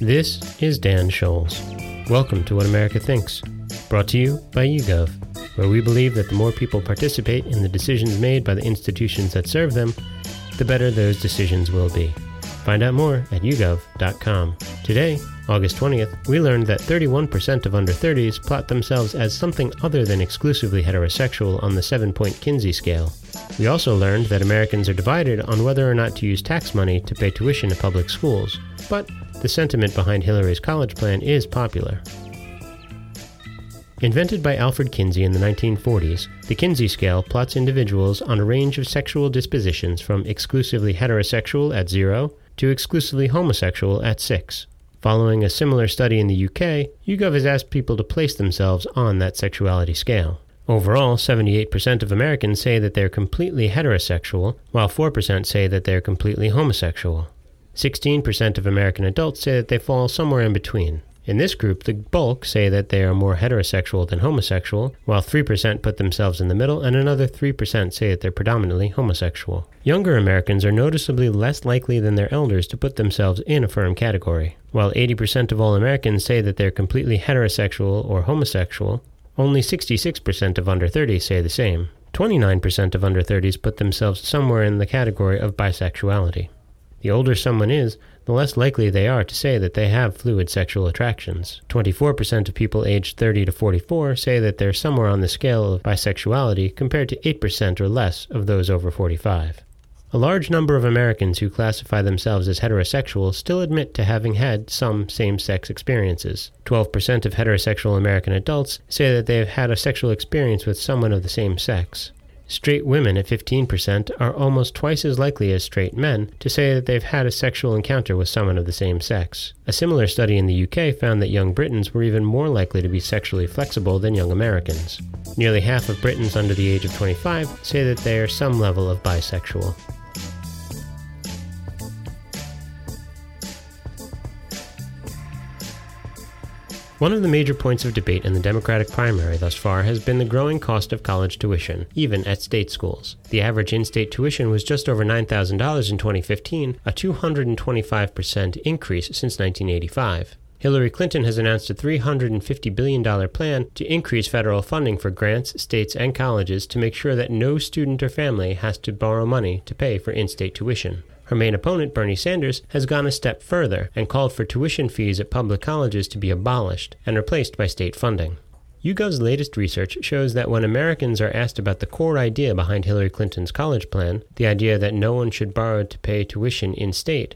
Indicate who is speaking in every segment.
Speaker 1: This is Dan Scholes. Welcome to What America Thinks, brought to you by YouGov, where we believe that the more people participate in the decisions made by the institutions that serve them, the better those decisions will be. Find out more at yougov.com. Today, August 20th, we learned that 31% of under 30s plot themselves as something other than exclusively heterosexual on the 7 point Kinsey scale. We also learned that Americans are divided on whether or not to use tax money to pay tuition in public schools, but the sentiment behind Hillary's college plan is popular. Invented by Alfred Kinsey in the 1940s, the Kinsey scale plots individuals on a range of sexual dispositions from exclusively heterosexual at 0 to exclusively homosexual at 6. Following a similar study in the UK, YouGov has asked people to place themselves on that sexuality scale. Overall, 78% of Americans say that they're completely heterosexual, while 4% say that they're completely homosexual. 16% of American adults say that they fall somewhere in between. In this group, the bulk say that they are more heterosexual than homosexual, while 3% put themselves in the middle, and another 3% say that they're predominantly homosexual. Younger Americans are noticeably less likely than their elders to put themselves in a firm category. While 80% of all Americans say that they're completely heterosexual or homosexual, only 66% of under 30 say the same. 29% of under 30s put themselves somewhere in the category of bisexuality. The older someone is, the less likely they are to say that they have fluid sexual attractions. 24% of people aged 30 to 44 say that they're somewhere on the scale of bisexuality compared to 8% or less of those over 45. A large number of Americans who classify themselves as heterosexual still admit to having had some same sex experiences. 12% of heterosexual American adults say that they have had a sexual experience with someone of the same sex. Straight women at 15% are almost twice as likely as straight men to say that they've had a sexual encounter with someone of the same sex. A similar study in the UK found that young Britons were even more likely to be sexually flexible than young Americans. Nearly half of Britons under the age of 25 say that they are some level of bisexual. One of the major points of debate in the Democratic primary thus far has been the growing cost of college tuition, even at state schools. The average in state tuition was just over $9,000 in 2015, a 225% increase since 1985. Hillary Clinton has announced a $350 billion plan to increase federal funding for grants, states, and colleges to make sure that no student or family has to borrow money to pay for in state tuition. Her main opponent, Bernie Sanders, has gone a step further and called for tuition fees at public colleges to be abolished and replaced by state funding. YouGov's latest research shows that when Americans are asked about the core idea behind Hillary Clinton's college plan, the idea that no one should borrow to pay tuition in state,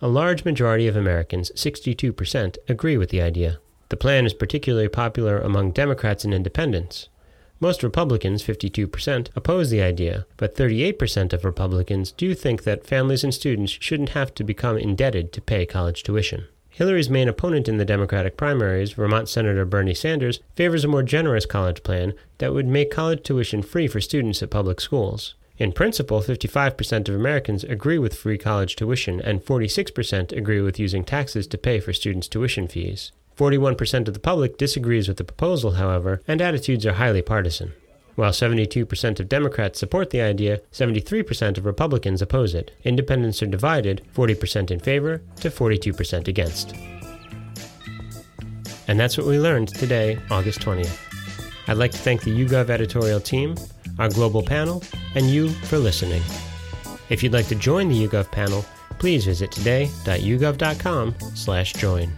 Speaker 1: a large majority of Americans, 62%, agree with the idea. The plan is particularly popular among Democrats and independents. Most Republicans, 52%, oppose the idea, but 38% of Republicans do think that families and students shouldn't have to become indebted to pay college tuition. Hillary's main opponent in the Democratic primaries, Vermont Senator Bernie Sanders, favors a more generous college plan that would make college tuition free for students at public schools. In principle, 55% of Americans agree with free college tuition, and 46% agree with using taxes to pay for students' tuition fees. 41% of the public disagrees with the proposal, however, and attitudes are highly partisan. While 72% of Democrats support the idea, 73% of Republicans oppose it. Independents are divided 40% in favor to 42% against. And that's what we learned today, August 20th. I'd like to thank the YouGov editorial team, our global panel, and you for listening. If you'd like to join the YouGov panel, please visit today.yougov.com/join.